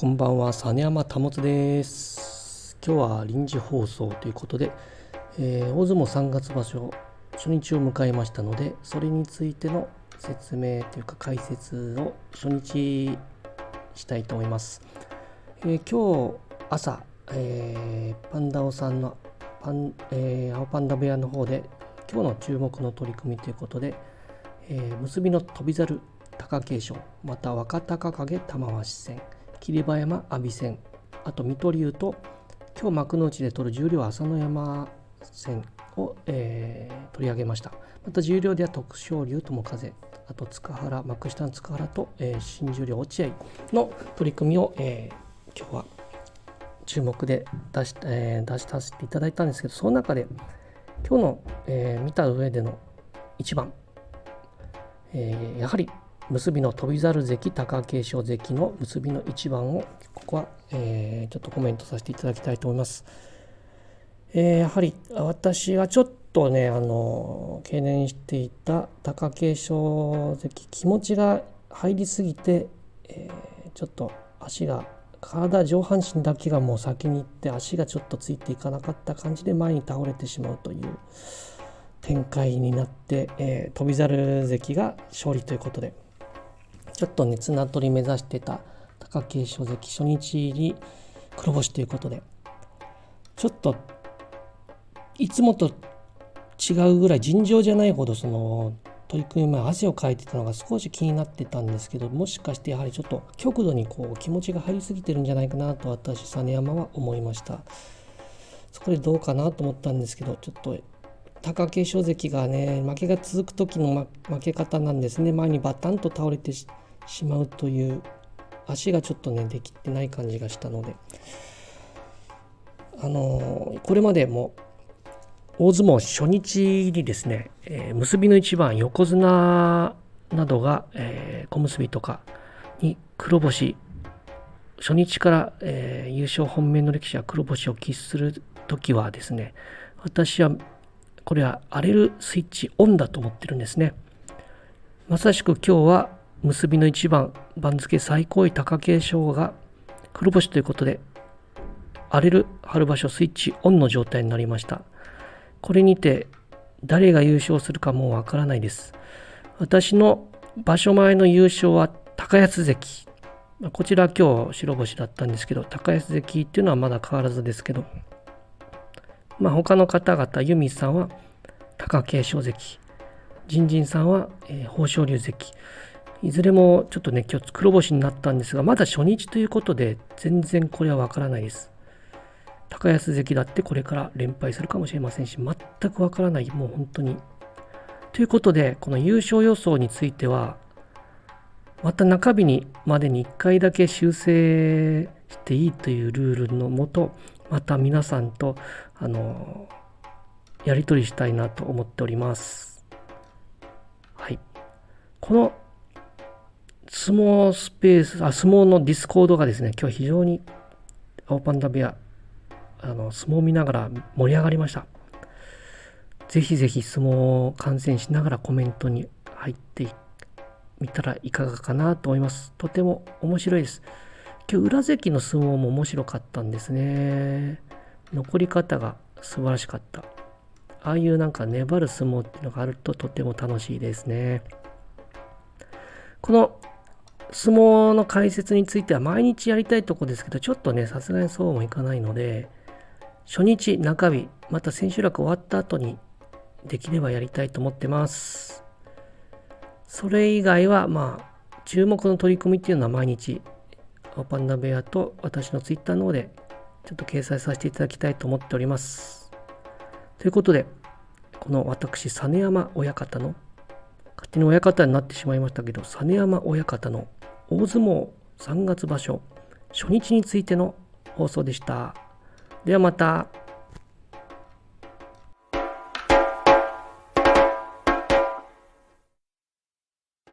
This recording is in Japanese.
こんばんは、実山保です。今日は臨時放送ということで、えー、大相撲3月場所初日を迎えましたので、それについての説明というか解説を初日したいと思います。えー、今日朝、えー、パンダオさんのパン、え、青パンダ部屋の方で今日の注目の取り組みということで、え、結びの翔猿貴景勝また若隆景玉鷲戦霧馬山阿炎戦。あと水戸龍と今日幕内で取る十両朝乃山戦を、えー、取り上げました。また十両では徳勝龍友風。あと塚原幕下の塚原と、えー、新十両落合の取り組みを、えー、今日は注目で出し,、えー、出しさせていただいたんですけどその中で今日の、えー、見た上での一番、えー、やはり結びの翔猿関貴景勝関の結びの一番をここは、えー、ちょっとコメントさせていただきたいと思います。えー、やはり私がちょっとねあの懸念していた貴景勝関気持ちが入りすぎて、えー、ちょっと足が体上半身だけがもう先に行って足がちょっとついていかなかった感じで前に倒れてしまうという展開になって、えー、翔猿関が勝利ということで。ちょっとね綱取り目指してた貴景勝関初日に黒星ということでちょっといつもと違うぐらい尋常じゃないほどその取り組み前汗をかいてたのが少し気になってたんですけどもしかしてやはりちょっと極度にこう気持ちが入りすぎてるんじゃないかなと私実山は思いました。そこでどうかなと思ったんですけどちょっと貴景勝関がね負けが続く時の負け方なんですね。前にバタンと倒れてしまうという足がちょっとねできてない感じがしたので。あのこれまでも大相撲初日にですね、えー、結びの一番横綱などが、えー、小結とかに黒星初日から、えー、優勝本命の歴史は黒星を喫する時はですね私はこれは荒れるスイッチオンだと思ってるんですね。まさしく今日は結びの一番番付最高位貴景勝が黒星ということで荒れる春場所スイッチオンの状態になりました。これにて誰が優勝するかもうわからないです。私の場所前の優勝は高安関。こちら今日白星だったんですけど高安関っていうのはまだ変わらずですけど。まあ他の方々由美さんは貴景勝関。ジンジンさんは、えー、豊昇龍関。いずれもちょっとね、今日黒星になったんですが、まだ初日ということで、全然これはわからないです。高安関だってこれから連敗するかもしれませんし、全くわからない、もう本当に。ということで、この優勝予想については、また中日にまでに1回だけ修正していいというルールのもと、また皆さんと、あの、やり取りしたいなと思っております。はい。この相撲スペース、あ相撲のディスコードがですね、今日非常に青パンダ部屋、あの相撲を見ながら盛り上がりました。ぜひぜひ相撲を観戦しながらコメントに入ってみたらいかがかなと思います。とても面白いです。今日裏関の相撲も面白かったんですね。残り方が素晴らしかった。ああいうなんか粘る相撲っていうのがあるととても楽しいですね。この相撲の解説については毎日やりたいとこですけど、ちょっとね、さすがにそうもいかないので、初日、中日、また千秋楽終わった後にできればやりたいと思ってます。それ以外は、まあ、注目の取り組みっていうのは毎日、青パンダ部屋と私のツイッターの方でちょっと掲載させていただきたいと思っております。ということで、この私、実山親方の勝手に親方になってしまいましたけど、実山親方の大相撲3月場所初日についての放送でした。ではまた。